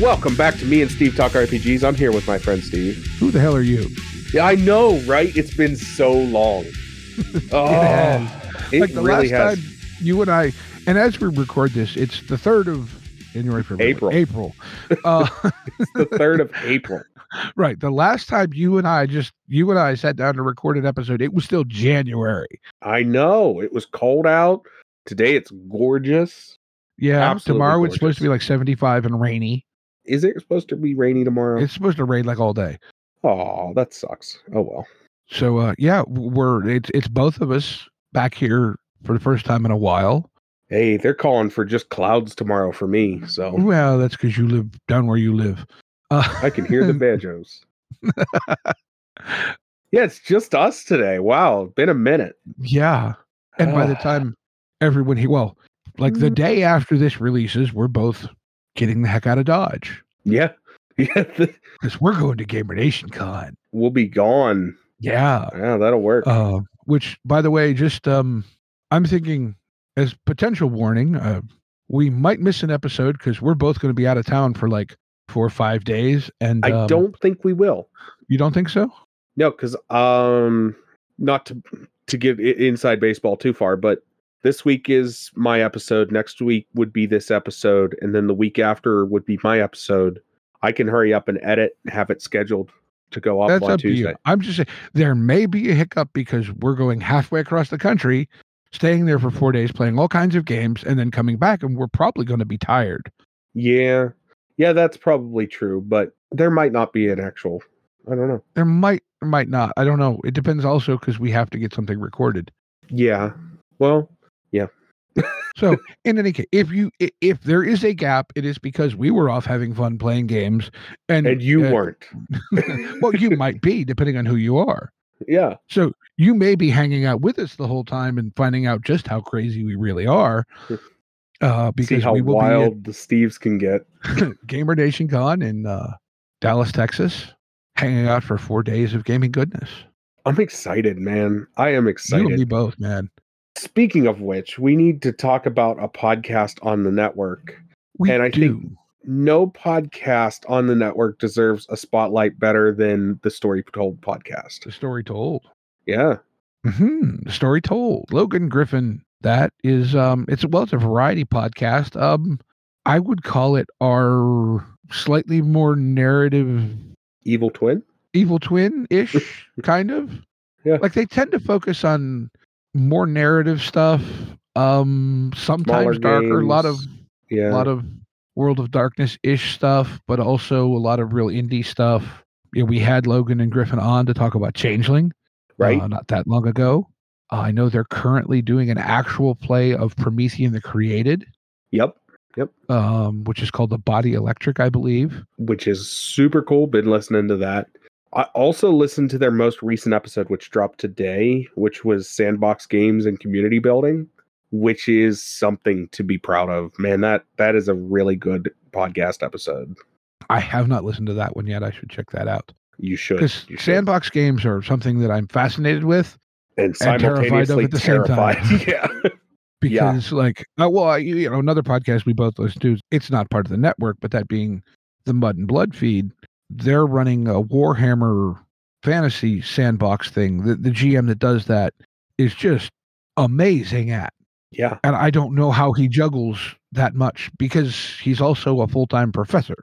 Welcome back to me and Steve Talk RPGs. I'm here with my friend Steve. Who the hell are you? Yeah, I know, right? It's been so long. oh, has. it like the really last has. time you and I, and as we record this, it's the third of January, February, April. April. Uh, It's the third of April. right. The last time you and I just you and I sat down to record an episode, it was still January. I know it was cold out. Today it's gorgeous. Yeah. Absolutely tomorrow it's supposed to be like seventy five and rainy. Is it supposed to be rainy tomorrow? It's supposed to rain like all day. oh, that sucks. Oh well. So uh, yeah, we're it's it's both of us back here for the first time in a while. Hey, they're calling for just clouds tomorrow for me, so Well, that's because you live down where you live. Uh, I can hear the banjos. Yeah, it's just us today. Wow, been a minute. yeah, and by the Ah. time everyone he well, like the Mm. day after this releases, we're both getting the heck out of Dodge Yeah, yeah, because we're going to Gamer Nation Con. we'll be gone. Yeah, Yeah, that'll work. uh, which by the way, just um, I'm thinking as potential warning, uh, we might miss an episode because we're both going to be out of town for like four or five days, and I um, don't think we will. You don't think so? No, because um, not to to give inside baseball too far, but this week is my episode. Next week would be this episode, and then the week after would be my episode. I can hurry up and edit, and have it scheduled to go up That's on up Tuesday. I'm just saying there may be a hiccup because we're going halfway across the country, staying there for four days, playing all kinds of games, and then coming back, and we're probably going to be tired. Yeah, yeah, that's probably true, but there might not be an actual. I don't know. There might, might not. I don't know. It depends also because we have to get something recorded. Yeah, well, So, in any case, if you if there is a gap, it is because we were off having fun playing games, and and you uh, weren't. well, you might be depending on who you are. Yeah, So you may be hanging out with us the whole time and finding out just how crazy we really are. Uh, see because how we will wild the Steves can get. Gamer Nation Con in uh, Dallas, Texas, hanging out for four days of gaming goodness. I'm excited, man. I am You excited. and me both, man. Speaking of which, we need to talk about a podcast on the network. We And I do. think- No podcast on the network deserves a spotlight better than the Story Told podcast. the story told. Yeah. hmm The story told. Logan Griffin. That is um. It's well, it's a variety podcast. Um, I would call it our slightly more narrative Evil Twin? evil twin ish kind of Yeah. like they tend to focus on more narrative stuff um sometimes Smaller darker a lot of. Yeah. a lot of world of darkness ish stuff but also a lot of real indie stuff yeah we had logan and griffin on to talk about changeling right? uh, not that long ago uh, i know they're currently doing an actual play of promethean the created Yep. yep. um which is called the body electric i believe Which is super cool. Been listening to that. I also listened to their most recent episode, which dropped today, which was Sandbox Games and Community Building, which is something to be proud of. Man, that that is a really good podcast episode. i have not listened to that one yet i should check that out You should. because sandbox games are something that I'm fascinated with and terrified of at the same time. terrified. yeah. Yeah. because, like, uh, well, I, you know, another podcast we both listen to, it's not part of the network, but that being the Mud and Blood feed, they're running a Warhammer fantasy sandbox thing. The, the GM that does that is just amazing at, Yeah. and I don't know how he juggles that much because he's also a full time professor.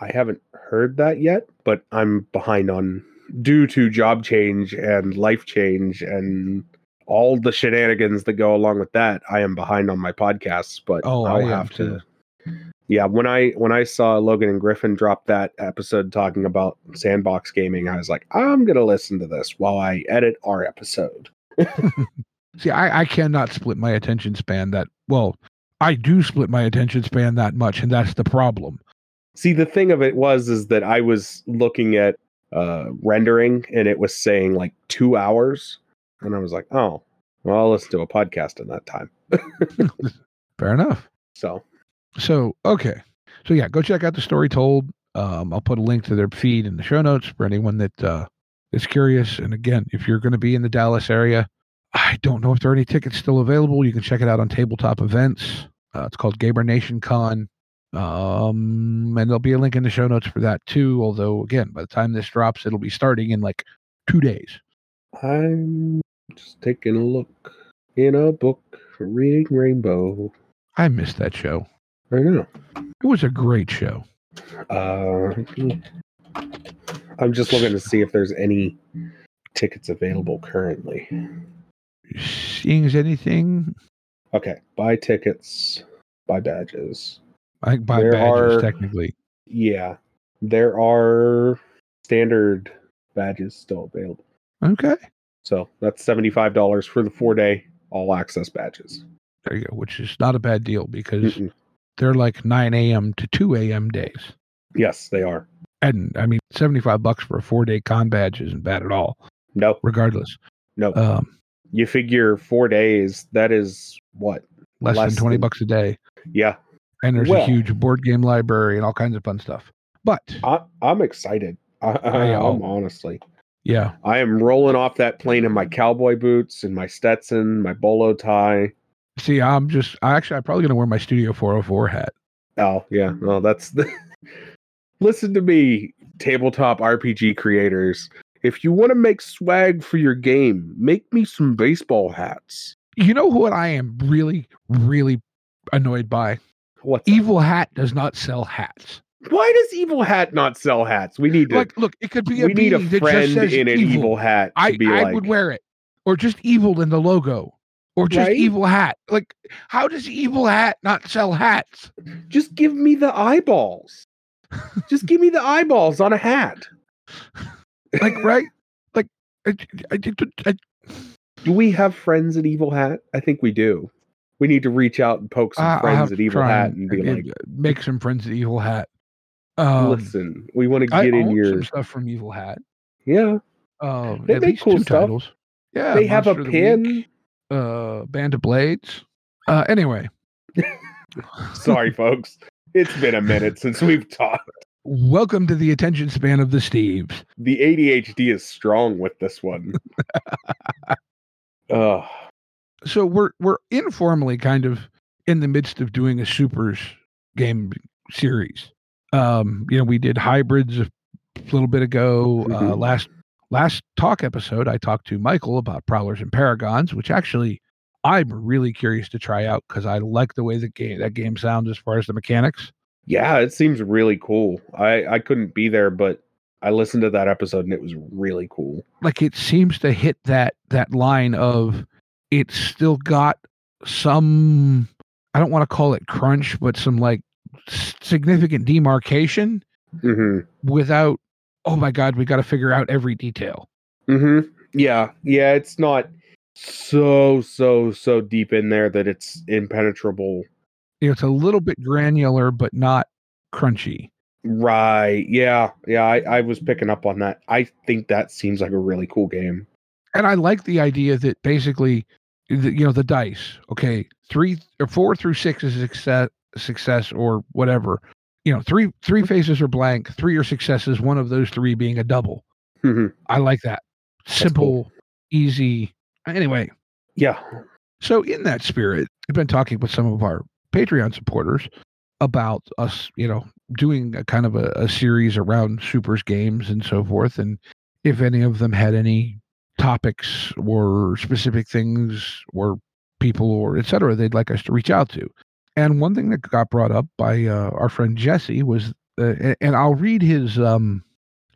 I haven't heard that yet, but I'm behind on due to job change and life change and all the shenanigans that go along with that. I am behind on my podcasts, but Oh, I'll have too. to. Yeah, when I when I saw Logan and Griffin drop that episode talking about sandbox gaming, I was like, I'm gonna listen to this while I edit our episode. See, I, I cannot split my attention span that well. I do split my attention span that much, and that's the problem. See, the thing of it was is that I was looking at uh rendering and it was saying like two hours. And I was like, oh, well, let's do a podcast in that time. Fair enough. So So okay, so yeah, go check out the story told. Um, I'll put a link to their feed in the show notes for anyone that uh, is curious. And again, if you're going to be in the Dallas area, I don't know if there are any tickets still available. You can check it out on Tabletop Events. Uh, it's called Gamer Nation Con. Um, and there'll be a link in the show notes for that too. Although, again, by the time this drops, it'll be starting in like two days. I'm just taking a look in a book, reading Rainbow. I missed that show. I know. It was a great show. Uh, I'm just looking to see if there's any tickets available currently. Seeing as anything, Okay, buy tickets, buy badges. I think buy There badges are- technically. Yeah, there are standard badges still available. Okay. So that's $75 for the four day all access badges. There you go, which is not a bad deal because Mm-mm. They're like 9 a.m. to 2 a.m. days. Yes, they are. And I mean, 75 bucks for a four day con badge isn't bad at all, No, regardless. no. Um, you figure four days, that is what? less, Less than 20 than- bucks a day. Yeah, And there's a huge board game library and all kinds of fun stuff. But I, I'm excited. I, I, am honestly. yeah, I am rolling off that plane in my cowboy boots and my Stetson, my bolo tie. See, I'm just, I actually, I'm probably going to wear my Studio 404 hat. Oh, yeah. Well, that's the. Listen to me, tabletop RPG creators. If you want to make swag for your game, make me some baseball hats. You know what I am really, really annoyed by? That? Evil Hat does not sell hats. Why does Evil Hat not sell hats? We need to. Like, look, it could be a we need a friend just says in an evil. evil, hat to I, I like. would wear it, or just evil in the logo, or just Right? evil hat. Like, how does evil hat not sell hats? Just give me the eyeballs. Just give me the eyeballs on a hat. Like, right? Like, I, I, I, Do we have friends at Evil Hat? I think we do. We need to reach out and poke some friends at Evil Hat and be uh, like, make some friends at Evil Hat. Um, "Listen, we want to get in your some stuff from Evil Hat. yeah." Um, They make cool two stuff. titles. Yeah, they have a Monster pin. Uh, Band of Blades. Uh, anyway, Sorry, folks. It's been a minute since we've talked. welcome to the attention span of the Steves. The ADHD is strong with this one. Ugh. so we're we're informally kind of in the midst of doing a supers game series. Um, you know, we did hybrids a little bit ago. Uh, Mhm. last last talk episode, I talked to Michael about Prowlers and Paragons, which actually I'm really curious to try out because I like the way the game that game sounds as far as the mechanics. Yeah, it seems really cool. I I couldn't be there, but I listened to that episode and it was really cool. Like it seems to hit that that line of it's still got some I don't want to call it crunch, but some like significant demarcation hmm without oh my god we got to figure out every detail hmm Yeah, yeah. It's not so so so deep in there that it's impenetrable. it's a little bit granular but not crunchy Right. Yeah. Yeah. I, I was picking up on that. I think that seems like a really cool game. and i like the idea that basically the, you know the dice okay three or four through six is success success or whatever you know three three faces are blank three are successes one of those three being a double Mhm. i like that simple easy anyway yeah. So, in that spirit, I've been talking with some of our Patreon supporters about us, you know, doing a kind of a, a series around supers games and so forth. And if any of them had any topics or specific things or people or et cetera they'd like us to reach out to. And one thing that got brought up by uh, our friend Jesse was, uh, and I'll read his um,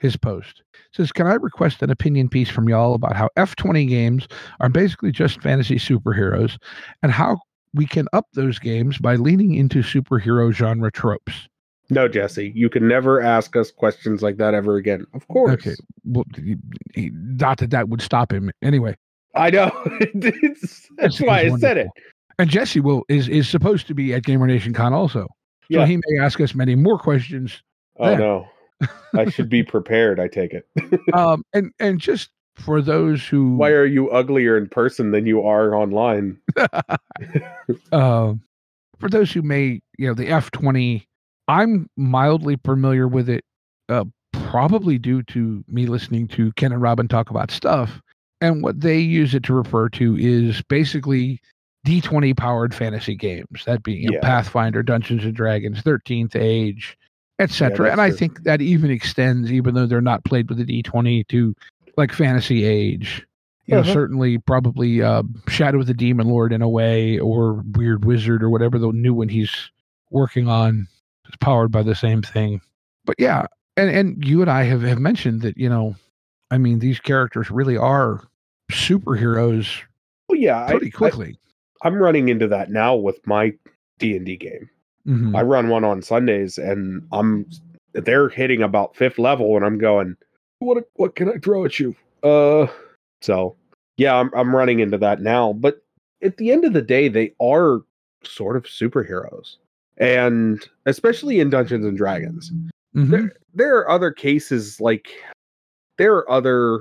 his post. It says, "Can I request an opinion piece from y'all about how F20 games are basically just fantasy superheroes and how we can up those games by leaning into superhero genre tropes. No, Jesse, you can never ask us questions like that ever again. Of course. Okay. Well, he- he- not that that would stop him. Anyway, I know. It's- that's why I said it. And Jesse will is is supposed to be at Gamer Nation Con also. So Yeah. he may ask us many more questions. Oh there. no. I should be prepared, I take it. Um, and and just for those who Why are you uglier in person than you are online? uh, for those who may, you know, the F twenty, I'm mildly familiar with it, uh, probably due to me listening to Ken and Robin talk about stuff, and what they use it to refer to is basically D twenty powered fantasy games. That being Yeah. Pathfinder, Dungeons and Dragons, Thirteenth Age, etc. that's and I true. think that even extends, even though they're not played with the D twenty, to like Fantasy Age you know, Uh-huh. certainly probably uh, Shadow of the Demon Lord in a way, or Weird Wizard, or whatever the new one he's working on is powered by the same thing. But yeah, and and you and I have have mentioned that you know, I mean, these characters really are superheroes Well, yeah, I, pretty quickly. I, am running into that now with my D and D game. Mhm. I run one on Sundays, and I'm they're hitting about fifth level, and I'm going, what what can I throw at you? Uh, so yeah, I'm I'm running into that now. But at the end of the day, they are sort of superheroes, and especially in Dungeons and Dragons, Mhm. there there are other cases like there are other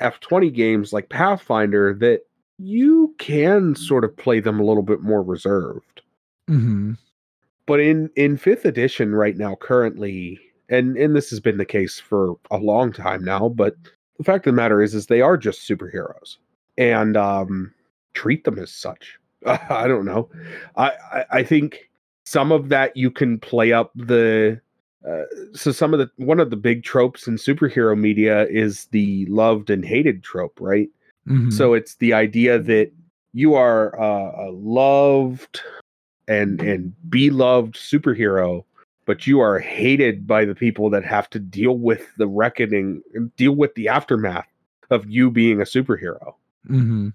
F20 games like Pathfinder that you can sort of play them a little bit more reserved. Mhm. but in in fifth edition right now currently and and this has been the case for a long time now but the fact of the matter is is they are just superheroes. And um treat them as such. I don't know. I, I i think some of that you can play up the uh, so some of the one of the big tropes in superhero media is the loved and hated trope right Mhm. so it's the idea that you are uh, a loved and and beloved superhero, but you are hated by the people that have to deal with the reckoning, deal with the aftermath of you being a superhero. Mhm.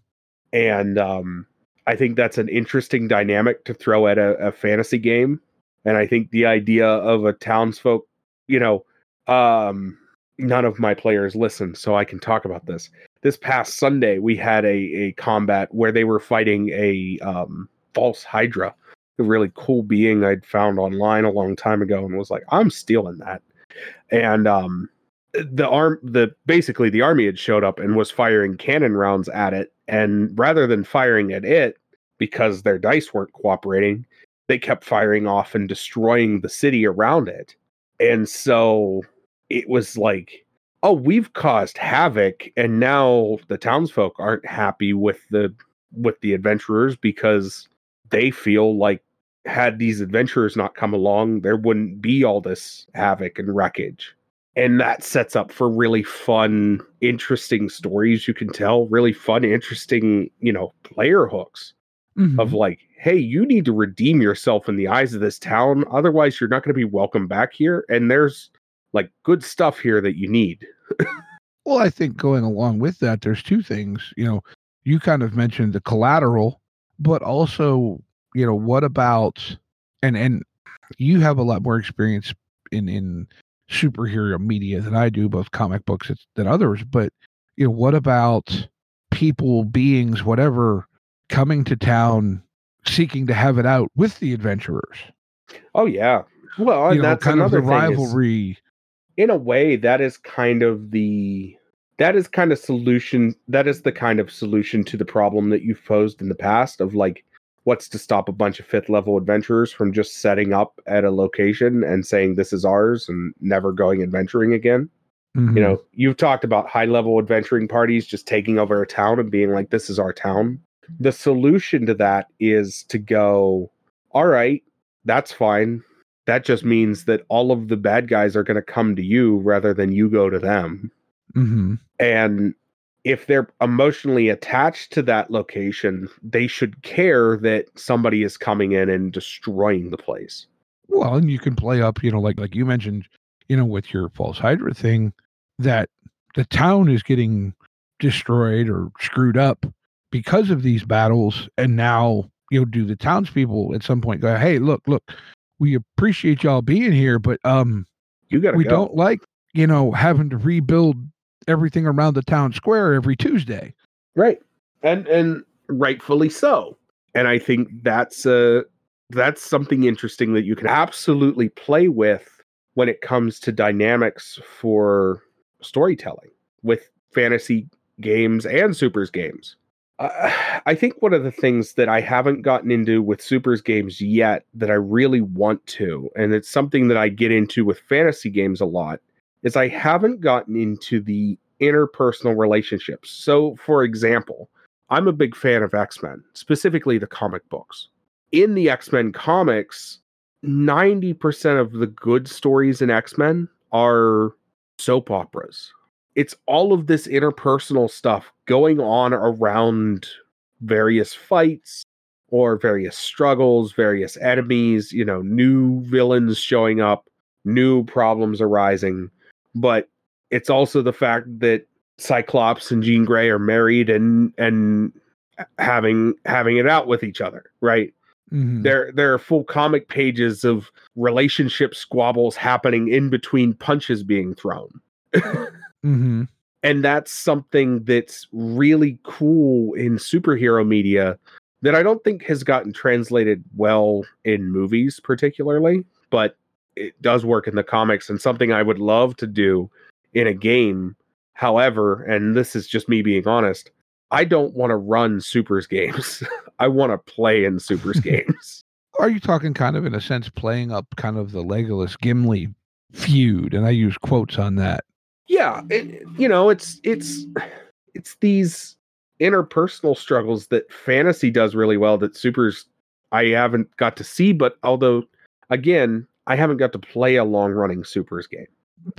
And um, I think that's an interesting dynamic to throw at a, a fantasy game. And I think the idea of a townsfolk, you know, um, none of my players listen, so I can talk about this. This past Sunday, we had a, a combat where they were fighting a um, false Hydra, a really cool being I'd found online a long time ago, and was like, I'm stealing that. And um, the arm, the basically the army had showed up and was firing cannon rounds at it, and rather than firing at it because their dice weren't cooperating, they kept firing off and destroying the city around it. And so it was like, oh, we've caused havoc, and now the townsfolk aren't happy with the with the adventurers because they feel like had these adventurers not come along, there wouldn't be all this havoc and wreckage. And that sets up for really fun, interesting stories you can tell, really fun, interesting, you know, player hooks Mhm. of like, hey, you need to redeem yourself in the eyes of this town. Otherwise, you're not going to be welcome back here. And there's like good stuff here that you need. Well, I think going along with that, there's two things. You know, you kind of mentioned the collateral, but also, you know, what about and and you have a lot more experience in in superhero media than I do, both comic books than others. But you know, what about people, beings, whatever, coming to town seeking to have it out with the adventurers? Oh, yeah. Well, and you know, that's kind of the another thing is- rivalry. In a way that is kind of the that is kind of solution that is the kind of solution to the problem that you've posed in the past of like what's to stop a bunch of fifth level adventurers from just setting up at a location and saying this is ours and never going adventuring again? Mhm. you know you've talked about high level adventuring parties just taking over a town and being like this is our town. The solution to that is to go all right that's fine that just means that all of the bad guys are going to come to you rather than you go to them Mhm. and if they're emotionally attached to that location they should care that somebody is coming in and destroying the place Well, and you can play up, you know, like like you mentioned, you know, with your false hydra thing, that the town is getting destroyed or screwed up because of these battles, and now you know, do the townspeople at some point go, "Hey, look, look, we appreciate y'all being here, but um, you got we go. don't like, you know, having to rebuild everything around the town square every Tuesday." right and and rightfully so. And I think that's uh that's something interesting that you can absolutely play with when it comes to dynamics for storytelling with fantasy games and supers games. I think one of the things that I haven't gotten into with supers games yet that I really want to, and it's something that I get into with fantasy games a lot, is I haven't gotten into the interpersonal relationships. So, for example, I'm a big fan of X Men, specifically the comic books. In the X Men comics, 90% of the good stories in X Men are soap operas. It's all of this interpersonal stuff going on around various fights or various struggles, various enemies, you know, new villains showing up, new problems arising. But it's also the fact that Cyclops and Jean Grey are married and and having having it out with each other, right? Mhm. There there are full comic pages of relationship squabbles happening in between punches being thrown. Mhm. and that's something that's really cool in superhero media that I don't think has gotten translated well in movies particularly, but it does work in the comics and something I would love to do in a game. However, and this is just me being honest, I don't want to run supers games. I want to play in supers games. Are you talking kind of in a sense playing up kind of the Legolas Gimli feud? And I use quotes on that. Yeah it, you know it's it's it's these interpersonal struggles that fantasy does really well that supers i haven't got to see but although again i haven't got to play a long running supers game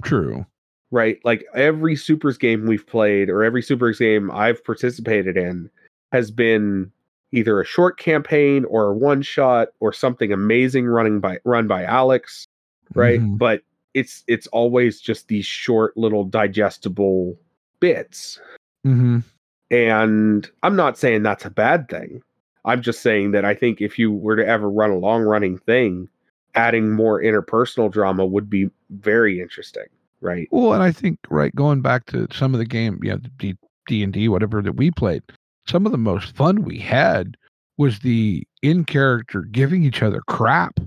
True. right like every supers game we've played or every supers game i've participated in has been either a short campaign or a one shot or something amazing running by run by alex right Mhm. but it's it's always just these short little digestible bits Mhm. and i'm not saying that's a bad thing i'm just saying that i think if you were to ever run a long running thing adding more interpersonal drama would be very interesting right Well, and I think right going back to some of the game, you know, D D and D, whatever that we played, some of the most fun we had was the in character giving each other crap.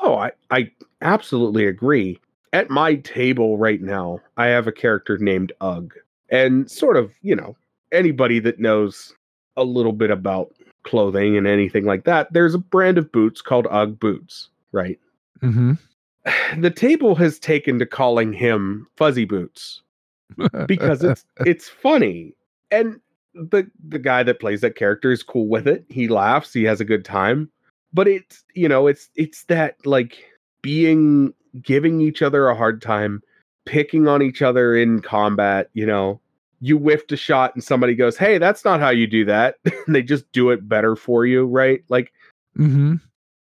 oh i i absolutely agree at my table right now i have a character named ugg and sort of you know anybody that knows a little bit about clothing and anything like that there's a brand of boots called ugg boots right Mm-hmm. the table has taken to calling him fuzzy boots because it's it's funny and the the guy that plays that character is cool with it he laughs he has a good time but it's you know it's it's that like being giving each other a hard time picking on each other in combat you know? You whiffed a shot and somebody goes hey that's not how you do that. They just do it better for you right? Like mm-hmm.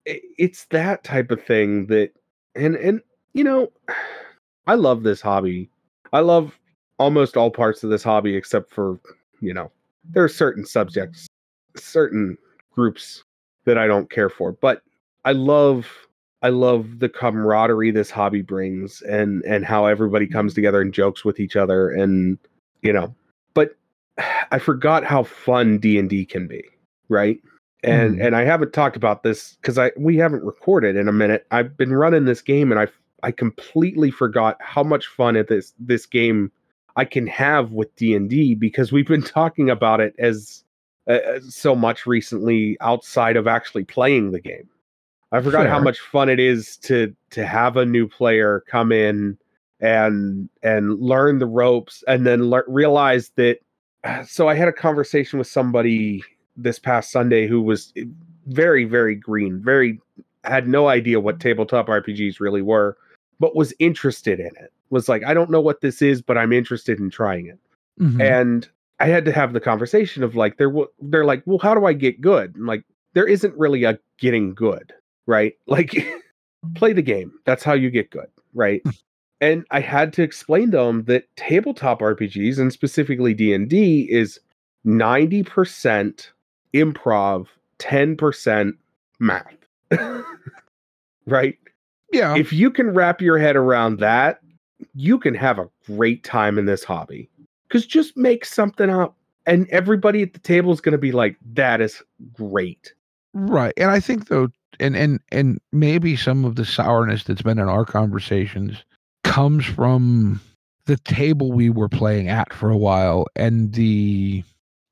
it's that type of thing that and and you know i love this hobby. I love almost all parts of this hobby except for you know there are certain subjects certain groups that i don't care for but i love i love the camaraderie this hobby brings and and how everybody comes together and jokes with each other and you know but i forgot how fun d&d can be right and Mhm. and I haven't talked about this because I we haven't recorded in a minute. I've been running this game and I I completely forgot how much fun at this this game I can have with D and D because we've been talking about it as uh, so much recently outside of actually playing the game. I forgot how much fun it is to to have a new player come in and and learn the ropes and then lear- realize that so I had a conversation with somebody this past Sunday who was very, very green, very had no idea what tabletop RPGs really were, but was interested in it. Was like, I don't know what this is, but I'm interested in trying it. Mhm. And I had to have the conversation of like, they're they're like, well, how do I get good? I'm like, there isn't really a getting good, right? Like, play the game. That's how you get good, right? Hmm. and I had to explain to them that tabletop RPGs and specifically D and D is ninety percent improv, ten percent math, right? yeah. If you can wrap your head around that, you can have a great time in this hobby. Because just make something up and everybody at the table is going to be like, "That is great." Right. And I think though and and and maybe some of the sourness that's been in our conversations comes from the table we were playing at for a while and the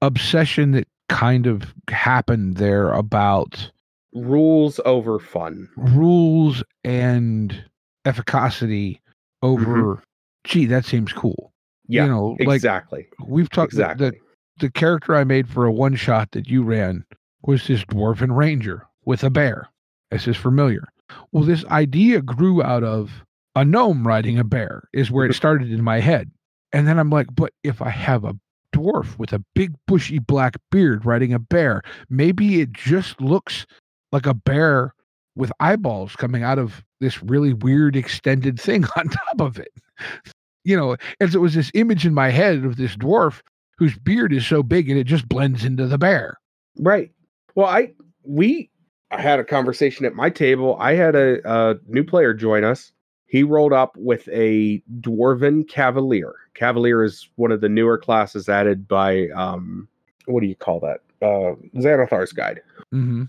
obsession that kind of happened there about Rules over fun. rules and efficacy over mm-hmm. gee that seems cool Yeah, you know like exactly. we've talked the- exactly. the, the character i made for a one shot that you ran was this dwarven ranger with a bear. This is familiar. Well this idea grew out of a gnome riding a bear is where it started in my head. And then i'm like but if i have a dwarf with a big bushy black beard riding a bear maybe it just looks like a bear with eyeballs coming out of this really weird extended thing on top of it. You know and so it was this image in my head of this dwarf whose beard is so big and it just blends into the bear. Right. Well, I we I had a conversation at my table. I had a, a new player join us. He rolled up with a dwarven cavalier. Cavalier is one of the newer classes added by um what do you call that? Uh Xanathar's guide. mm-hmm.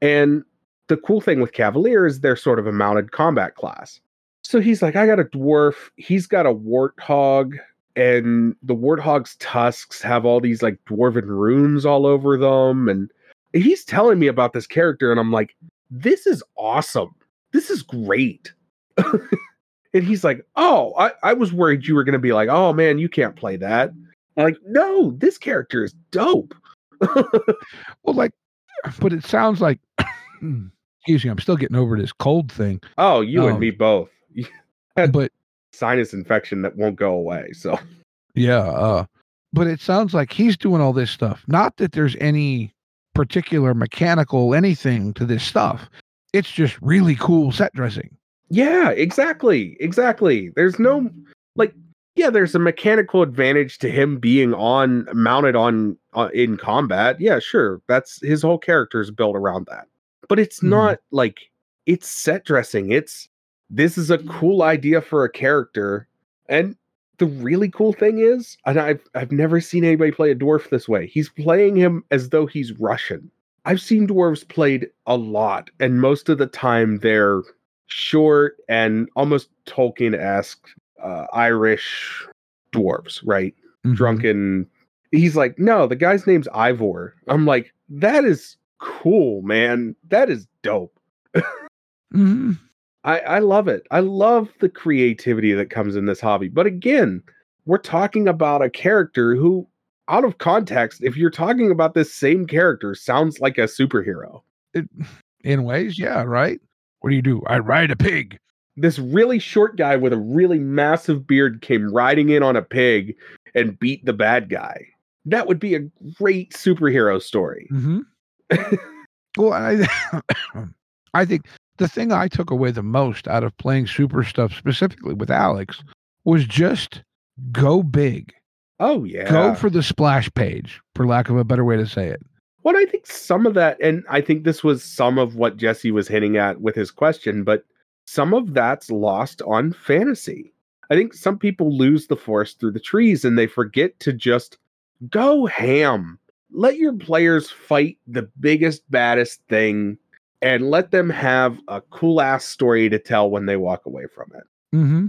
And the cool thing with Cavalier is they're sort of a mounted combat class. So he's like, I got a dwarf. He's got a warthog, and the warthog's tusks have all these like dwarven runes all over them. And he's telling me about this character, and I'm like, this is awesome. This is great. and he's like, Oh, I, I was worried you were going to be like, Oh man, you can't play that. I'm like, no, this character is dope. well like but it sounds like excuse me i'm still getting over this cold thing oh, you and Um, me both. but sinus infection that won't go away. So yeah uh but it sounds like he's doing all this stuff not that there's any particular mechanical anything to this stuff it's just really cool set dressing yeah, exactly, exactly. There's no like yeah, there's a mechanical advantage to him being on mounted on uh, in combat. Yeah, sure. That's his whole character is built around that. But it's Mhm. not like it's set dressing. It's this is a cool idea for a character. And the really cool thing is, and I've I've never seen anybody play a dwarf this way. He's playing him as though he's Russian. I've seen dwarves played a lot, and most of the time they're short and almost Tolkien-esque uh, Irish dwarves, right? Mhm. Drunken. He's like, no, the guy's name's Ivor. I'm like, that is cool, man. That is dope. Mhm. I, I love it. I love the creativity that comes in this hobby. But again, we're talking about a character who, out of context, if you're talking about this same character, sounds like a superhero. in ways yeah right what do you do i ride a pig This really short guy with a really massive beard came riding in on a pig and beat the bad guy. That would be a great superhero story. Mm-hmm. well, I, I think the thing I took away the most out of playing super stuff, specifically with Alex, was just go big, Oh, yeah. go for the splash page, for lack of a better way to say it. Well, I think some of that, and I think this was some of what Jesse was hitting at with his question, but some of that's lost on fantasy. I think some people lose the forest through the trees and they forget to just go ham. Let your players fight the biggest, baddest thing and let them have a cool ass story to tell when they walk away from it Mm-hmm.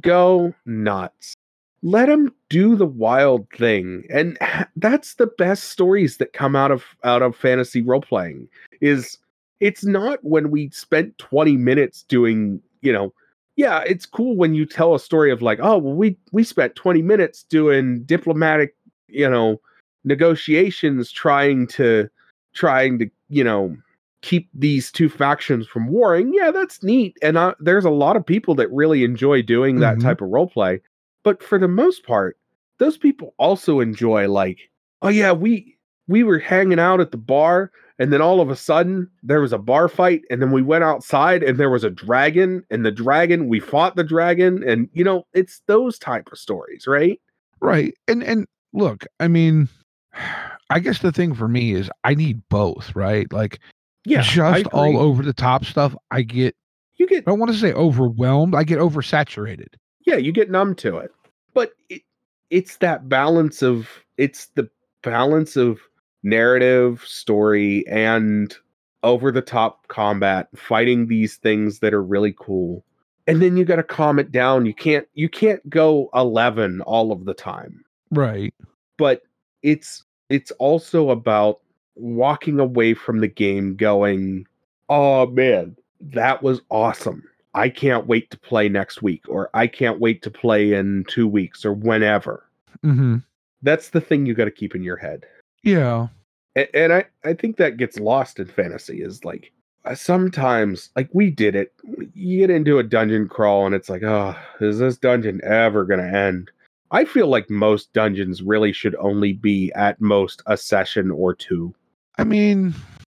go nuts. Let them do the wild thing, and that's the best stories that come out of out of fantasy role playing. Is it's not when we spent twenty minutes doing, you know, yeah, it's cool when you tell a story of like, oh, well, we we spent twenty minutes doing diplomatic, you know, negotiations, trying to trying to, you know, keep these two factions from warring. Yeah, that's neat. And uh, there's a lot of people that really enjoy doing that Mhm. type of role play. But for the most part, those people also enjoy like, oh yeah, we we were hanging out at the bar and then all of a sudden there was a bar fight and then we went outside and there was a dragon and the dragon we fought the dragon and you know, it's those type of stories, right? Right. And and look, I mean, I guess the thing for me is I need both, right? Like Yeah. Just all over the top stuff, I get you get I don't want to say overwhelmed, I get oversaturated. yeah, you get numb to it. But it, it's that balance of it's the balance of narrative, story, and over the top combat, fighting these things that are really cool. And then you got to calm it down. You can't you can't go 11 all of the time. Right. But it's it's also about walking away from the game going, "Oh man, that was awesome. I can't wait to play next week or I can't wait to play in 2 weeks or whenever." Mhm. That's the thing you got to keep in your head. Yeah. A- and I, I think that gets lost in fantasy is like uh, sometimes like we did it you get into a dungeon crawl and it's like oh is this dungeon ever going to end i feel like most dungeons really should only be at most a session or two I mean,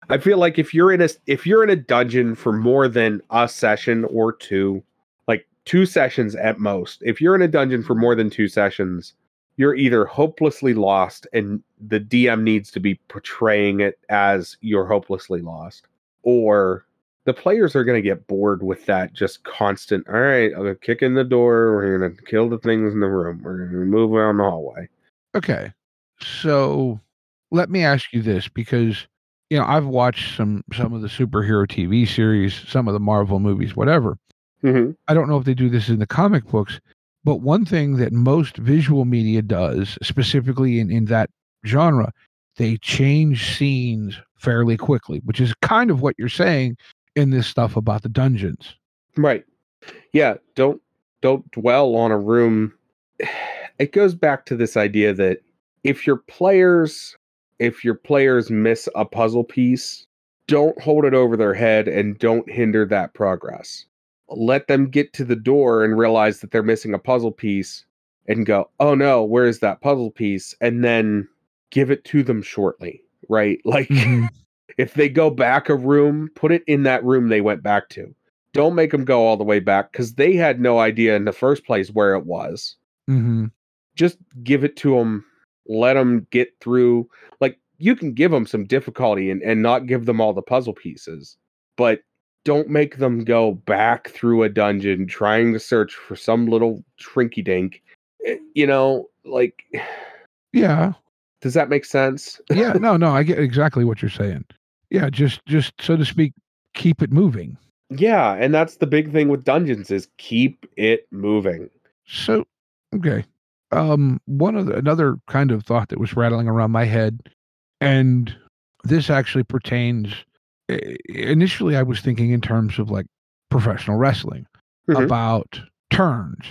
i feel like if you're in a if you're in a dungeon for more than a session or two like two sessions at most if you're in a dungeon for more than two sessions you're either hopelessly lost and the DM needs to be portraying it as you're hopelessly lost, or the players are going to get bored with that just constant. All right, I'm going to kick in the door. We're going to kill the things in the room. We're going to move around the hallway. okay. So let me ask you this because you know, I've watched some some of the superhero TV series, some of the Marvel movies, whatever. Mm-hmm. I don't know if they do this in the comic books, but one thing that most visual media does, specifically in, in that genre, they change scenes fairly quickly, which is kind of what you're saying in this stuff about the dungeons. Right. Yeah. Don't don't dwell on a room. It goes back to this idea that if your players if your players miss a puzzle piece, don't hold it over their head and don't hinder that progress. Let them get to the door and realize that they're missing a puzzle piece and go, "Oh no, where is that puzzle piece?" and then give it to them shortly, right? Like Mhm. if they go back a room, put it in that room they went back to. Don't make them go all the way back because they had no idea in the first place where it was. Mm-hmm. Just give it to them. Let them get through. Like you can give them some difficulty and, and not give them all the puzzle pieces, but don't make them go back through a dungeon trying to search for some little trinky dink. Eh, you know, like, Yeah. does that make sense? Yeah. No, no, I get exactly what you're saying. Yeah, just just so to speak, keep it moving. Yeah, and that's the big thing with dungeons is keep it moving. So okay. Um one of the, another kind of thought that was rattling around my head and this actually pertains initially I was thinking in terms of like professional wrestling Mhm. about turns.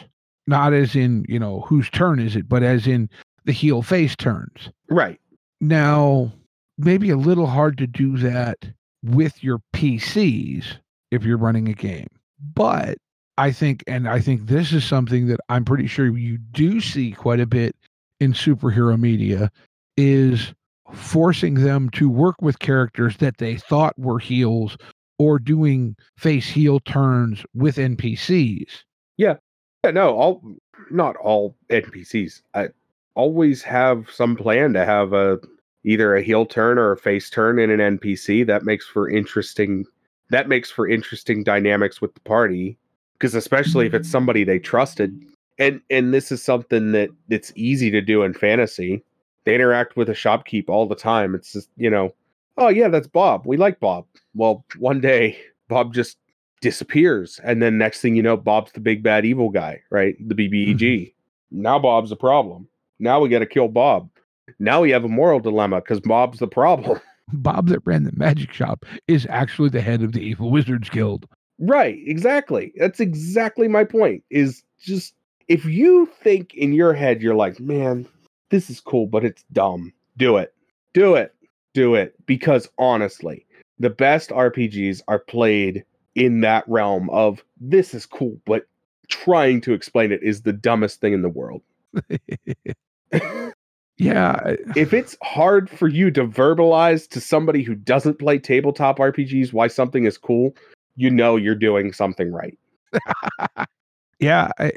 Not as in, you know, whose turn is it, but as in the heel face turns. Right. Now, maybe a little hard to do that with your PCs if you're running a game. But I think, and I think this is something that I'm pretty sure you do see quite a bit in superhero media is forcing them to work with characters that they thought were heels or doing face heel turns with NPCs. Yeah, Yeah, no, all not all NPCs. I always have some plan to have a either a heel turn or a face turn in an NPC. That makes for interesting that makes for interesting dynamics with the party. Because especially if it's somebody they trusted. And and this is something that it's easy to do in fantasy. They interact with a shopkeep all the time. It's just, you know, oh yeah, that's Bob. We like Bob. Well, one day Bob just disappears and then next thing you know bob's the big bad evil guy right the bbeg mm-hmm. now bob's a problem now we got to kill bob now we have a moral dilemma because bob's the problem Bob that ran the magic shop is actually the head of the Evil Wizards Guild. Right exactly. That's exactly my point is just if you think in your head you're like man this is cool but it's dumb. Do it. Do it. Do it. Because honestly the best rpgs are played in that realm of this is cool but trying to explain it is the dumbest thing in the world. Yeah, if it's hard for you to verbalize to somebody who doesn't play tabletop RPGs why something is cool, you know you're doing something right. yeah. I,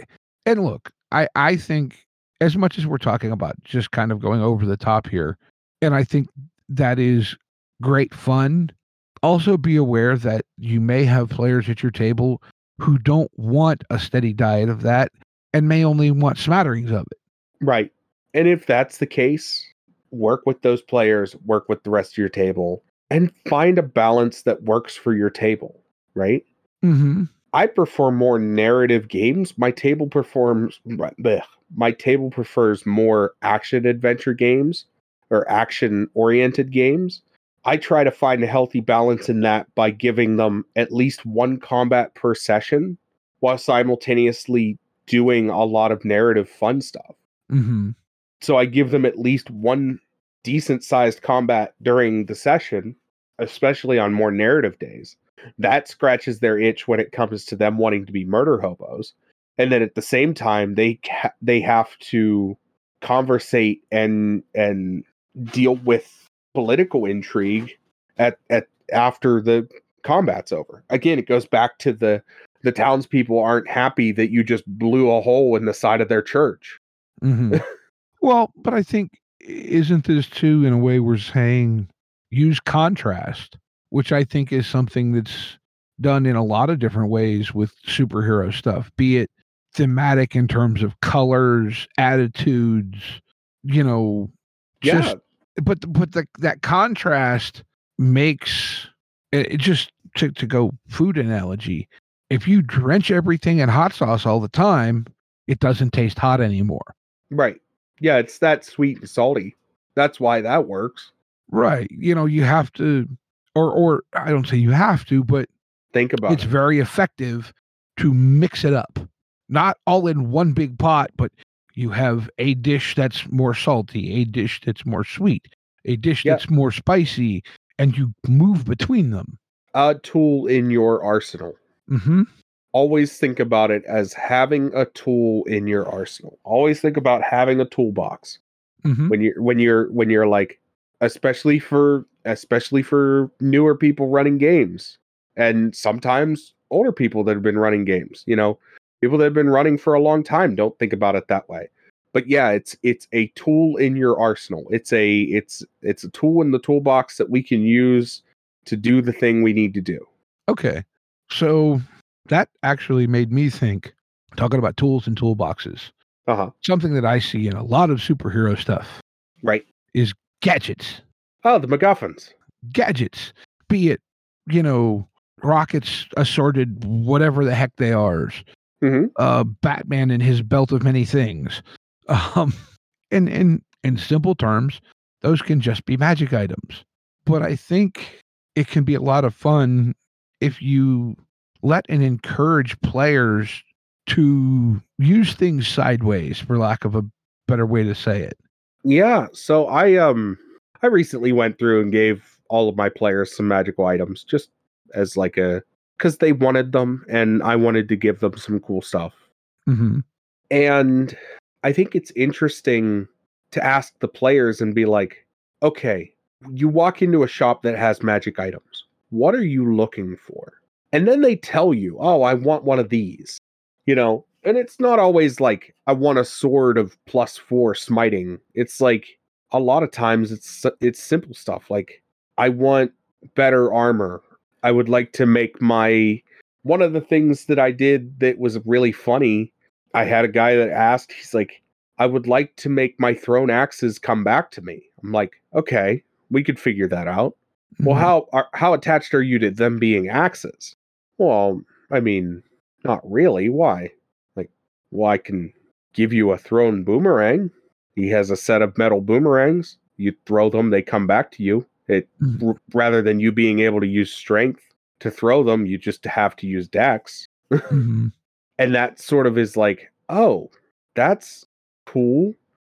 and look, I I think as much as we're talking about just kind of going over the top here, and I think that is great fun. Also, be aware that you may have players at your table who don't want a steady diet of that and may only want smatterings of it. Right. And if that's the case, work with those players, work with the rest of your table, and find a balance that works for your table, right? Mm-hmm. I prefer more narrative games. My table performs bleh, my table prefers more action adventure games or action oriented games. I try to find a healthy balance in that by giving them at least one combat per session while simultaneously doing a lot of narrative fun stuff. Mm-hmm. So I give them at least one decent sized combat during the session, especially on more narrative days. That scratches their itch when it comes to them wanting to be murder hobos. And then at the same time, they ca- they have to conversate and and deal with political intrigue at at after the combat's over. Again, it goes back to the the townspeople aren't happy that you just blew a hole in the side of their church. Mm-hmm. well, but I think isn't this too in a way we're saying use contrast, which I think is something that's done in a lot of different ways with superhero stuff, be it thematic in terms of colors, attitudes, you know, Yeah, just but but the that contrast makes it, it just to, to go food analogy if you drench everything in hot sauce all the time it doesn't taste hot anymore right. Yeah, it's that sweet and salty. That's why that works. right you know you have to or or i don't say you have to but Think about it's it. very effective to mix it up not all in one big pot but you have a dish that's more salty a dish that's more sweet a dish that's more spicy and you move between them A tool in your arsenal. mm-hmm always think about it as having a tool in your arsenal. Always think about having a toolbox mm-hmm when you're when you're when you're like especially for especially for newer people running games and sometimes older people that have been running games, you know, people that have been running for a long time don't think about it that way. But yeah, it's it's a tool in your arsenal. It's a it's it's a tool in the toolbox that we can use to do the thing we need to do. Okay. So that actually made me think, talking about tools and toolboxes, Uh-huh. something that I see in a lot of superhero stuff Right. Is gadgets. Oh, the MacGuffins. Gadgets. Be it, you know, rockets, assorted, whatever the heck they are. Mhm. Uh, Batman and his belt of many things. Um, in, in, in simple terms, those can just be magic items. But I think it can be a lot of fun if you let and encourage players to use things sideways, for lack of a better way to say it. Yeah, so I um I recently went through and gave all of my players some magical items just as like a cuz they wanted them and I wanted to give them some cool stuff. Mm-hmm. And I think it's interesting to ask the players and be like, "Okay, you walk into a shop that has magic items. What are you looking for?" And then they tell you, "Oh, I want one of these." You know, and it's not always like I want a sword of plus 4 smiting. It's like a lot of times it's it's simple stuff like I want better armor. I would like to make my one of the things that I did that was really funny. I had a guy that asked, he's like, I would like to make my thrown axes come back to me. I'm like, okay, we could figure that out. Well, Mm-hmm. how are, how attached are you to them being axes? Well, I mean, not really. Why? Like, well, I can give you a thrown boomerang. He has a set of metal boomerangs. You throw them, they come back to you. It Mhm. r- rather than you being able to use strength to throw them, you just have to use dex. Mhm. And that sort of is like, oh, that's cool.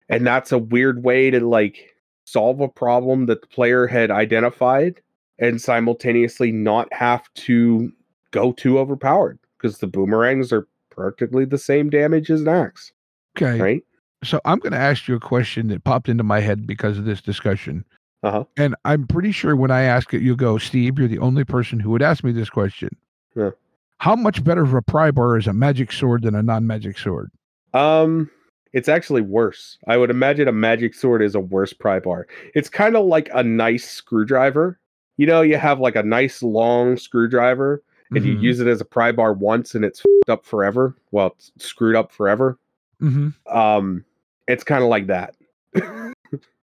And that's a weird way to like solve a problem that the player had identified and simultaneously not have to go too overpowered because the boomerangs are practically the same damage as an axe, Okay. right? So I'm going to ask you a question that popped into my head because of this discussion. Uh-huh. And I'm pretty sure when I ask it, you'll go, Steve, you're the only person who would ask me this question. Yeah. How much better of a pry bar is a magic sword than a non magic sword? Um, it's actually worse. I would imagine a magic sword is a worse pry bar. It's kind of like a nice screwdriver. You know, you have like a nice long screwdriver and you Mhm. use it as a pry bar once and it's fed up forever. Well, it's screwed up forever. Mhm. Um, it's kind of like that.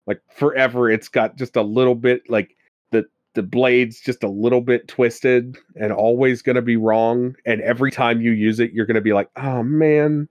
Like forever, it's got just a little bit like the the blade's just a little bit twisted and always going to be wrong. And every time you use it, you're going to be like, oh man,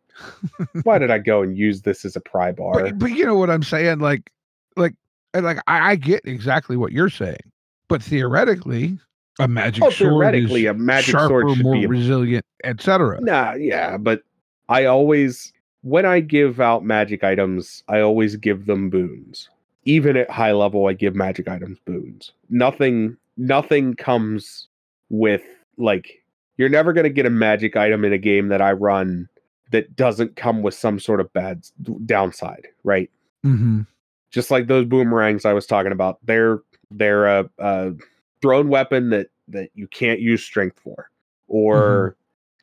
why did I go and use this as a pry bar? But, but you know what I'm saying? Like, like, like I, I get exactly what you're saying, but theoretically, a magic oh, sword theoretically, a magic sharper, sword should more be a resilient, etc. Nah, yeah, but I always when I give out magic items, I always give them boons. Even at high level, I give magic items boons. Nothing nothing comes with like you're never going to get a magic item in a game that I run that doesn't come with some sort of bad downside, right? Mm-hmm. Just like those boomerangs I was talking about. They're they're a, a thrown weapon that that you can't use strength for. Or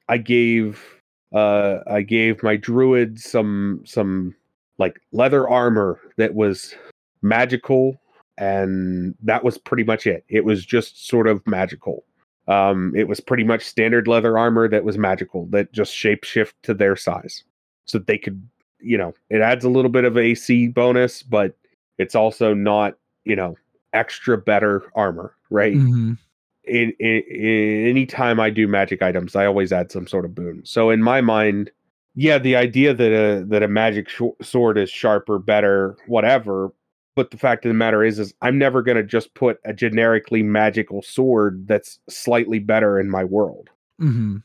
I gave uh I gave my druid some some like leather armor that was magical and that was pretty much it. It was just sort of magical. Um it was pretty much standard leather armor that was magical that just shapeshift to their size. So they could, you know, it adds a little bit of AC bonus, but it's also not, you know, extra better armor, right? Mm-hmm. In, in, in any time I do magic items, I always add some sort of boon. So in my mind, yeah, the idea that a that a magic sh- sword is sharper, better, whatever. But the fact of the matter is, is I'm never going to just put a generically magical sword that's slightly better in my world. Mm-hmm.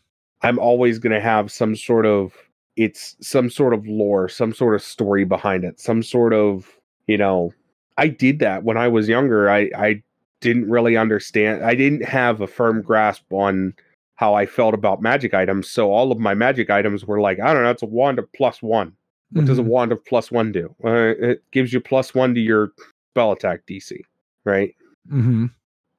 I'm always going to have some sort of it's some sort of lore, some sort of story behind it, some sort of you know. I did that when I was younger. I I didn't really understand. I didn't have a firm grasp on how I felt about magic items. So all of my magic items were like, I don't know, it's a wand of plus one. What does a Mhm. wand of plus one do? Uh, it gives you plus one to your spell attack DC, right? Mm-hmm.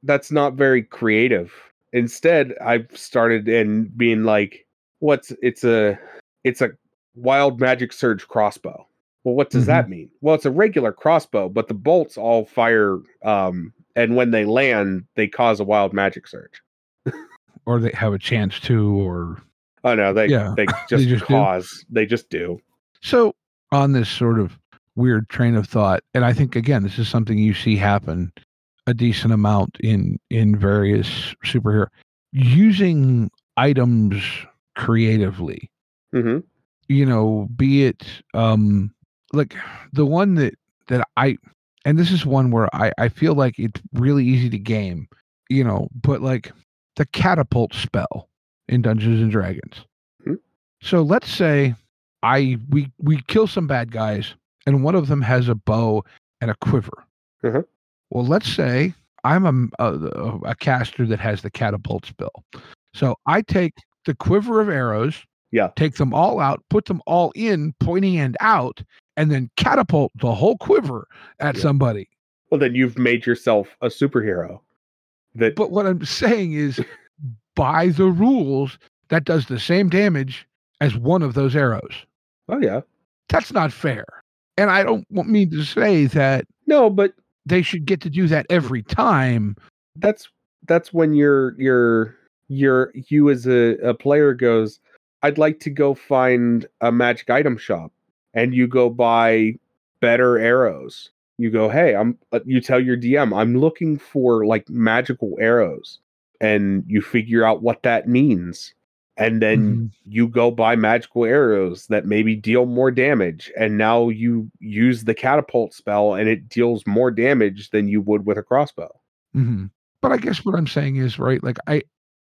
That's not very creative. Instead, I've started in being like, what's it's a it's a wild magic surge crossbow. Well, what does that mean? Well, it's a regular crossbow, but the bolts all fire um and when they land, they cause a wild magic surge. Or they have a chance to, or Oh no, they Yeah, they just, just do. cause they just do. So, on this sort of weird train of thought, and I think again, this is something you see happen a decent amount in in various superhero using items creatively. hmm You know, be it um like the one that that I and this is one where I I feel like it's really easy to game, you know, but like the catapult spell in Dungeons and Dragons. Mhm. So let's say I we we kill some bad guys and one of them has a bow and a quiver. Mhm. Well, let's say I'm a, a a caster that has the catapult spell. So I take the quiver of arrows, Yeah. take them all out, put them all in, pointy end out, and then catapult the whole quiver at Yeah. somebody. Well, then you've made yourself a superhero. That But what I'm saying is, by the rules, that does the same damage as one of those arrows. oh yeah, That's not fair. And I don't want mean to say that no, but they should get to do that every time. that's that's when your your you're you as a, a player goes i'd like to go find a magic item shop and you go buy better arrows you go hey i'm uh, you tell your dm i'm looking for like magical arrows and you figure out what that means and then Mhm. you go buy magical arrows that maybe deal more damage and now you use the catapult spell and it deals more damage than you would with a crossbow Mm-hmm. But I guess what I'm saying is right. Like I,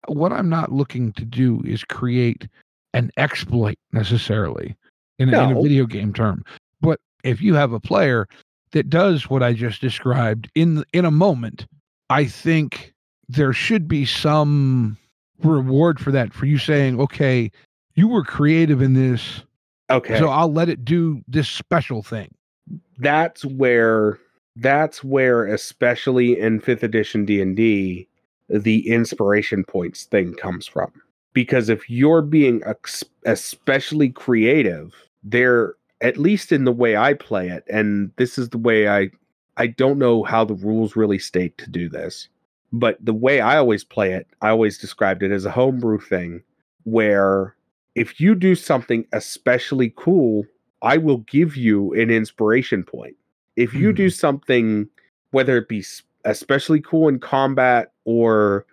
what I'm not looking to do is create an exploit necessarily in a, in a video game term. But if you have a player that does what I just described in in a moment, I think there should be some reward for that. For you saying, okay, you were creative in this, okay so I'll let it do this special thing. that's where that's where especially in 5th edition D&D the inspiration points thing comes from because if you're being especially creative there at least in the way I play it and this is the way I I don't know how the rules really state to do this but the way I always play it I always described it as a homebrew thing where if you do something especially cool I will give you an inspiration point. If you Mhm. do something, whether it be especially cool in combat or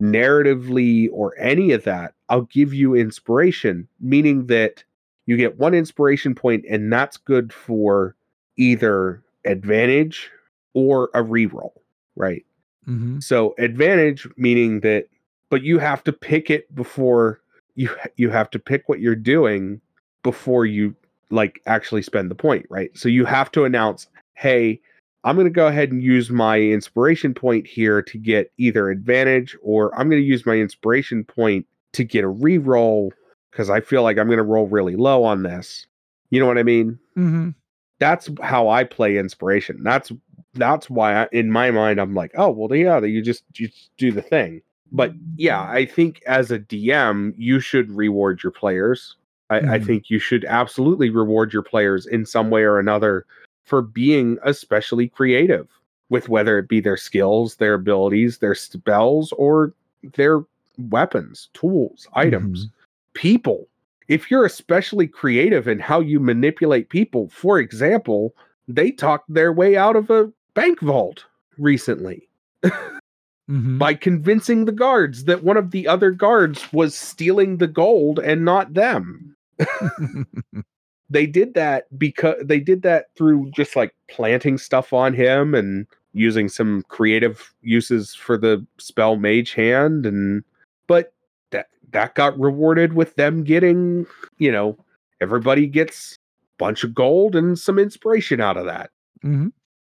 narratively or any of that, I'll give you inspiration, meaning that you get one inspiration point, and that's good for either advantage or a reroll, right? Mm-hmm. So advantage meaning that, but you have to pick it before you you have to pick what you're doing before you like actually spend the point, right? So you have to announce, hey, I'm going to go ahead and use my inspiration point here to get either advantage, or I'm going to use my inspiration point to get a reroll because I feel like I'm going to roll really low on this. You know what I mean? Mm-hmm. that's how I play inspiration. That's that's why I, in my mind I'm like, oh well, yeah, you just you just do the thing. But yeah, I think as a DM, you should reward your players. I, I Mhm. think you should absolutely reward your players in some way or another for being especially creative with whether it be their skills, their abilities, their spells, or their weapons, tools, items, people. If you're especially creative in how you manipulate people, for example, they talked their way out of a bank vault recently Mm-hmm. by convincing the guards that one of the other guards was stealing the gold and not them. They did that because they did that through just like planting stuff on him and using some creative uses for the spell mage hand and that got rewarded with them getting, you know, everybody gets a bunch of gold and some inspiration out of that. hmm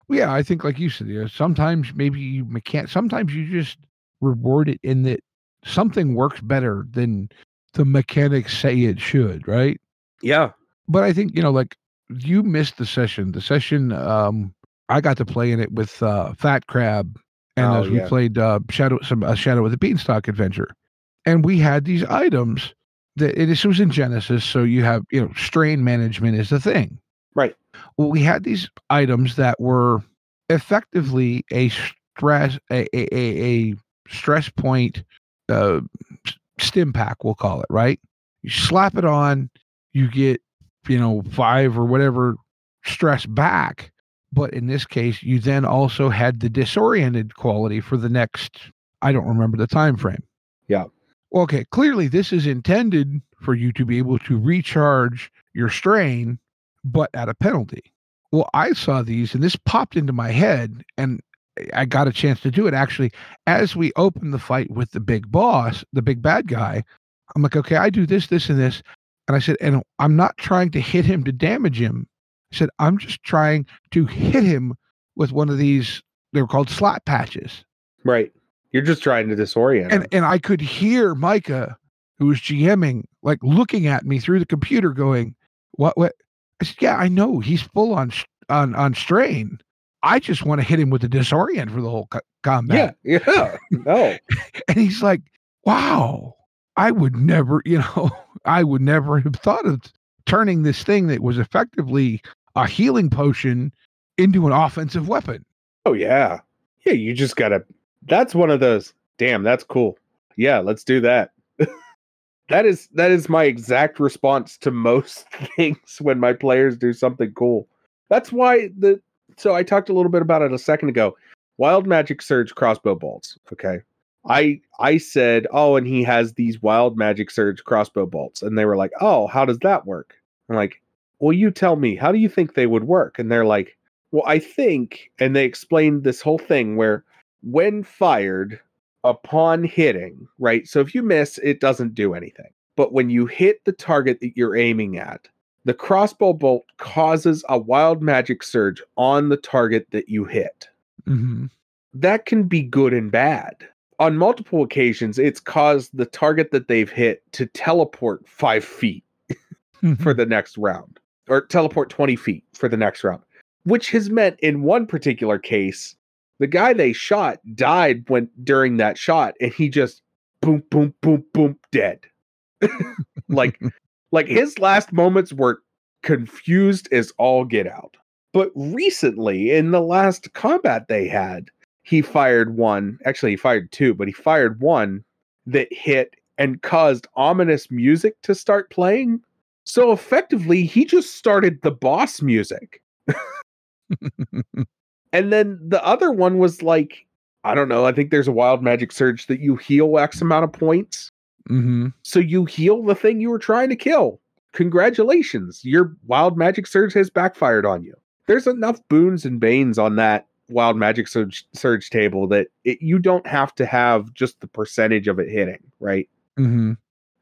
Yeah, I think like you said, yeah, sometimes maybe you can't. Sometimes you just reward it in that something works better than the mechanics say it should, right? Yeah. But I think you know, like you missed the session. The session um I got to play in it with uh Fat Crab, and Oh, as we yeah. played uh Shadow some uh, Shadow of the Beanstalk adventure, and we had these items that and this was in Genesys, so you have you know strain management is the thing. Right. Well, we had these items that were effectively a stress a a, a, a stress point uh stim pack we'll call it right you slap it on you get you know five or whatever stress back but in this case you then also had the disoriented quality for the next i don't remember the time frame Yeah. Okay clearly this is intended for you to be able to recharge your strain but at a penalty. Well i saw these and this popped into my head and i got a chance to do it. Actually as we opened the fight with the big boss the big bad guy i'm like okay i do this this and this and i said and i'm not trying to hit him to damage him. I said i'm just trying to hit him with one of these they were called slot patches. Right. You're just trying to disorient. and him. and I could hear Micah, who was GMing, like looking at me through the computer, going, "What? What?" I said, "Yeah, I know he's full on on on strain. I just want to hit him with the disorient for the whole co- combat." yeah. Yeah. No. and he's like, "Wow, I would never, you know, I would never have thought of turning this thing that was effectively a healing potion into an offensive weapon." Oh yeah. Yeah, you just gotta that's one of those damn, that's cool. Yeah, let's do that. that is that is my exact response to most things when my players do something cool. That's why the so I talked a little bit about it a second ago. Wild Magic Surge crossbow bolts. Okay. I I said, "Oh, and he has these Wild Magic Surge crossbow bolts." And they were like, "Oh, how does that work?" I'm like, "Well, you tell me. How do you think they would work?" And they're like, well, I think, and they explained this whole thing where when fired upon hitting, right? So if you miss, it doesn't do anything. But when you hit the target that you're aiming at, the crossbow bolt causes a wild magic surge on the target that you hit. Mm-hmm. That can be good and bad. On multiple occasions, it's caused the target that they've hit to teleport five feet for the next round or teleport 20 feet for the next round, which has meant in one particular case, the guy they shot died when during that shot and he just boom, boom, boom, boom, dead. like, like his last moments were confused as all get out. But recently, in the last combat they had, he fired one. Actually, he fired two, but he fired one that hit and caused ominous music to start playing. So effectively, he just started the boss music. And then the other one was like, I don't know, I think there's a wild magic surge that you heal X amount of points. hmm So you heal the thing you were trying to kill. Congratulations. Your wild magic surge has backfired on you. There's enough boons and banes on that wild magic surge, surge table that it, you don't have to have just the percentage of it hitting, right? hmm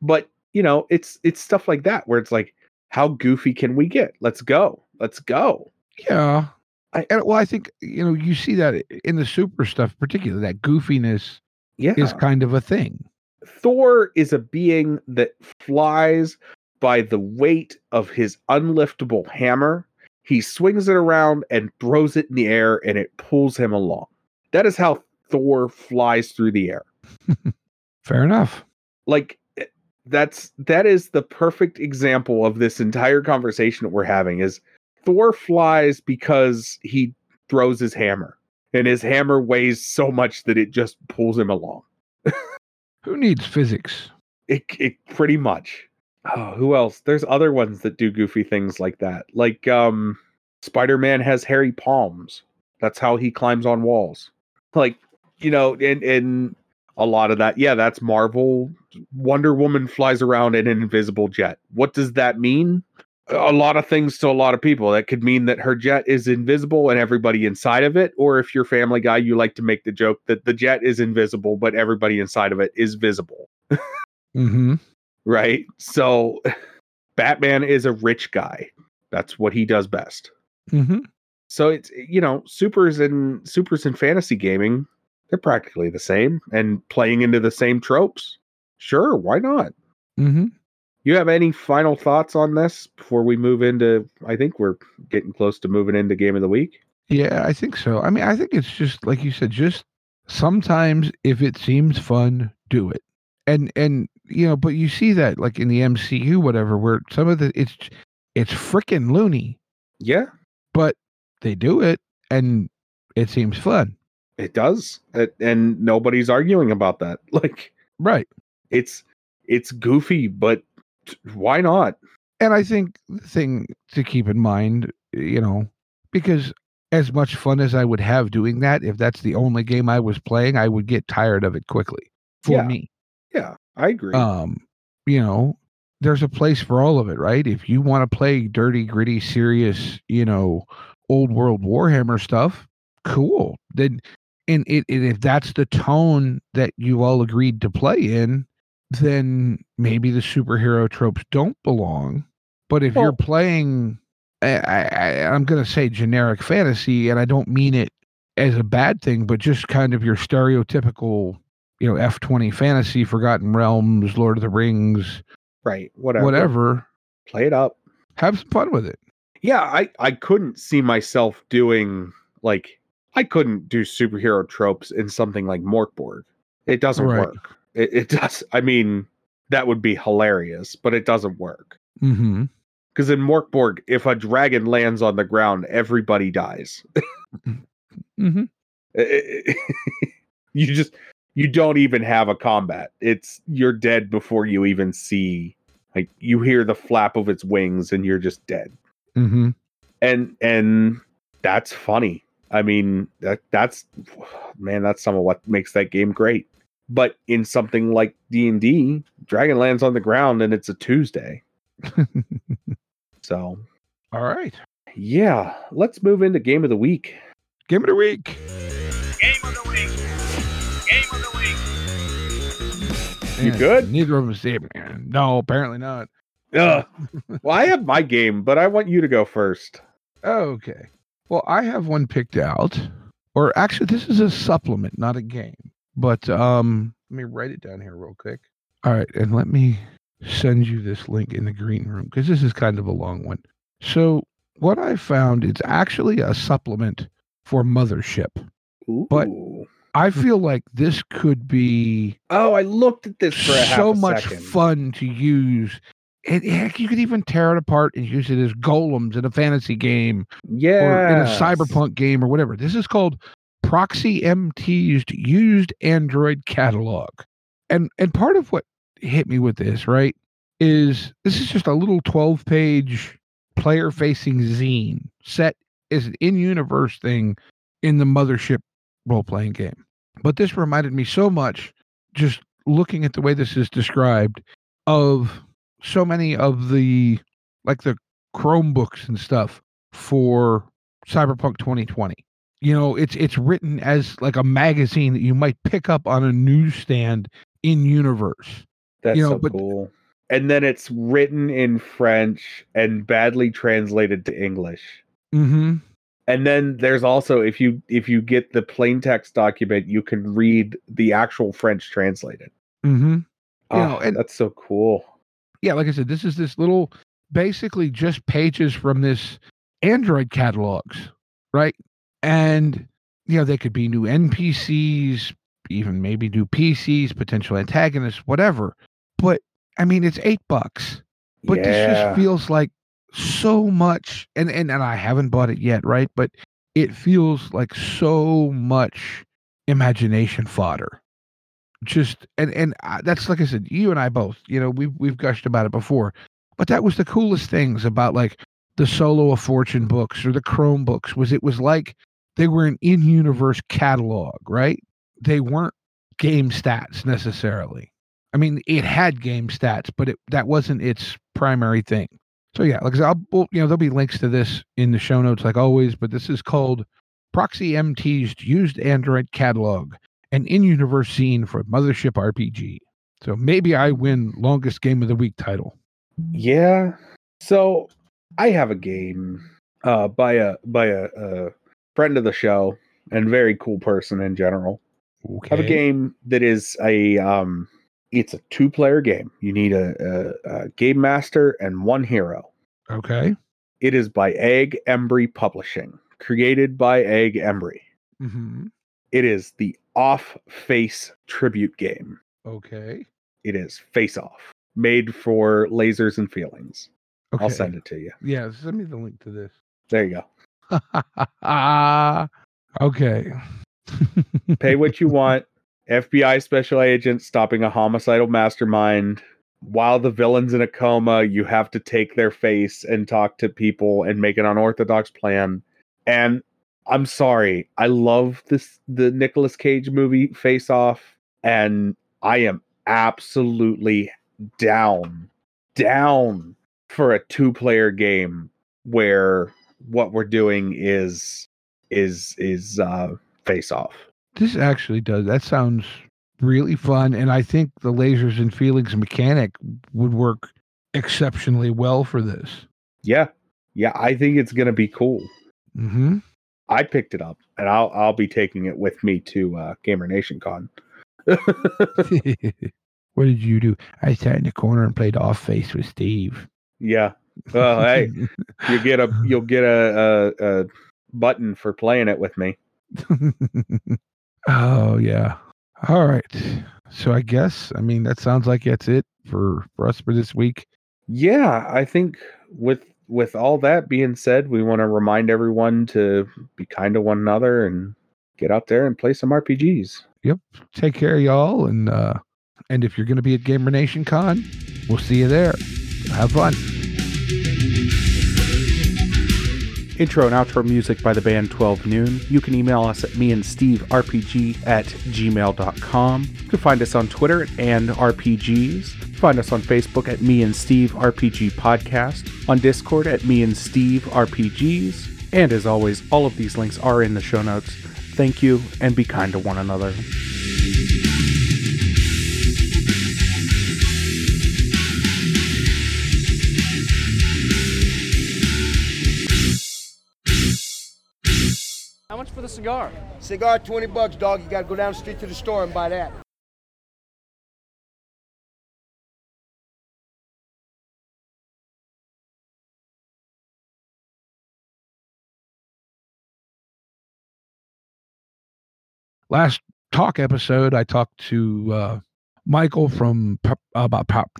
But, you know, it's it's stuff like that where it's like how goofy can we get? Let's go. Let's go. Yeah. I- well, I think you know you see that in the super stuff, particularly that goofiness Yeah. is kind of a thing. Thor is a being that flies by the weight of his unliftable hammer. He swings it around and throws it in the air and it pulls him along. That is how Thor flies through the air. Fair enough. Like eh, that's that is the perfect example of this entire conversation that we're having is Thor flies because he throws his hammer and his hammer weighs so much that it just pulls him along. Who needs physics? It, it pretty much. Oh, who else? There's other ones that do goofy things like that. Like um Spider-Man has hairy palms. That's how he climbs on walls. Like, you know, and and a lot of that. Yeah, that's Marvel. Wonder Woman flies around in an invisible jet. What does that mean? A lot of things to a lot of people. That could mean that her jet is invisible and everybody inside of it. Or if you're Family Guy, you like to make the joke that the jet is invisible, but everybody inside of it is visible hmm right? So Batman is a rich guy. That's what he does best. hmm So it's you know, supers and supers and fantasy gaming, they're practically the same and playing into the same tropes. Sure, why not? hmm You have any final thoughts on this before we move into I think we're getting close to moving into game of the week. Yeah, I think so. I mean, I think it's just like you said, just sometimes if it seems fun, do it. And and you know, but you see that like in the MCU, whatever, where some of the it's it's freaking loony, Yeah, but they do it and it seems fun. it does. It, and nobody's arguing about that. Like Right. it's it's goofy, but why not? And I think the thing to keep in mind, you know, because as much fun as I would have doing that, if that's the only game I was playing, I would get tired of it quickly for Yeah. me. Yeah, I agree. um you know there's a place for all of it right if you want to play dirty gritty serious you know old world warhammer stuff cool then and it, and if that's the tone that you all agreed to play in then maybe the superhero tropes don't belong but if you're playing I, I, i'm going to say generic fantasy and i don't mean it as a bad thing but just kind of your stereotypical you know F20 fantasy, Forgotten Realms, Lord of the Rings, right, whatever. whatever. Play it up. Have some fun with it. Yeah, I I couldn't see myself doing like I couldn't do superhero tropes in something like Mörk Borg. It doesn't Right. work. It, it does. I mean, that would be hilarious, but it doesn't work. Mm-hmm. Because in Mörk Borg, if a dragon lands on the ground, everybody dies. Mm-hmm. you just you don't even have a combat. It's you're dead before you even see like you hear the flap of its wings and you're just dead. Mm-hmm. And and that's funny. I mean, that that's man, that's some of what makes that game great. But in something like D&D, dragon lands on the ground and it's a Tuesday. So, All right. yeah, let's move into game of the week. Game of the week. Game of the week. Game of the week. You good? Neither of us did. man. No, apparently not. Ugh. well, I have my game, but I want you to go first. Okay. Well, I have one picked out. Or actually, this is a supplement, not a game. But um, let me write it down here real quick. All right, and let me send you this link in the green room because this is kind of a long one. So what I found it's actually a supplement for Mothership. But- I feel like this could be oh, I looked at this for so much second. fun to use. And heck, you could even tear it apart and use it as golems in a fantasy game Yeah, or in a cyberpunk game or whatever. This is called Proxi MT's used Android catalog. And and part of what hit me with this, right, is this is just a little 12 page player facing zine set is an in-universe thing in the mothership role-playing game. But this reminded me so much, just looking at the way this is described, of so many of the like the Chromebooks and stuff for Cyberpunk 2020. You know, it's it's written as like a magazine that you might pick up on a newsstand in universe. That's You know, so but- cool. And then it's written in French and badly translated to English. Mm-hmm. And then there's also if you if you get the plain text document, you can read the actual French translated. Mm-hmm. Oh, know, and- that's so cool. yeah, like I said, this is this little basically just pages from this Android catalogs, right? And you know, they could be new NPCs, even maybe new PCs, potential antagonists, whatever. But I mean, it's eight bucks. But this just feels like so much and, and and I haven't bought it yet, right? But it feels like so much imagination fodder. Just and and uh, that's like I said, you and I both, you know, we've we've gushed about it before. But that was the coolest things about like the Solo of Fortune books or the Chrome books was it was like they were an in-universe catalog, right? They weren't game stats necessarily. I mean, it had game stats, but it that wasn't its primary thing. So yeah, like I'll you know there'll be links to this in the show notes like always, but this is called Proxi MT's Used Android Catalog, an in-universe zine for Mothership RPG. So maybe I win longest game of the week title. Yeah. So I have a game uh by a by a, a friend of the show and very cool person in general. Okay. Have a game that is a um it's a two player game. You need a, a, a game master and one hero. Okay. It is by Egg Embry Publishing, created by Egg Embry. Mm-hmm. It is the off face tribute game. Okay. It is face off, made for lasers and feelings. Okay. I'll send it to you. Yeah, send me the link to this. There you go. okay. Pay what you want. FBI special agent stopping a homicidal mastermind. While the villain's in a coma, you have to take their face and talk to people and make an unorthodox plan. And I'm sorry, I love this the Nicolas Cage movie Face Off, and I am absolutely down, down for a two-player game where what we're doing is is is uh face off. This actually does. That sounds really fun, and I think the lasers and feelings mechanic would work exceptionally well for this. Yeah. Yeah, I think it's gonna be cool. Mm-hmm. I picked it up and I'll I'll be taking it with me to uh Gamer Nation Con. what did you do? I sat in the corner and played off face with Steve. yeah. Well, hey, you get a you'll get a, a, a button for playing it with me. oh yeah. All right. So I guess I mean that sounds like that's it for for us for this week. Yeah, I think with with all that being said, we want to remind everyone to be kind to one another and get out there and play some RPGs. Yep. Take care, y'all, and uh and if you're gonna be at Gamer Nation Con, we'll see you there. Have fun. Intro and outro music by the band 12 Noon. You can email us at me and Steve RPG at gmail.com. You can find us on Twitter at and RPGs. Find us on Facebook at Me and Steve RPG Podcast, on Discord at Me and Steve RPGs, and as always, all of these links are in the show notes. Thank you, and be kind to one another. For the cigar? Cigar, 20 bucks, dog. You gotta go down the street to the store and buy that. last talk episode, I talked to uh, Michael from Pep- about Pep-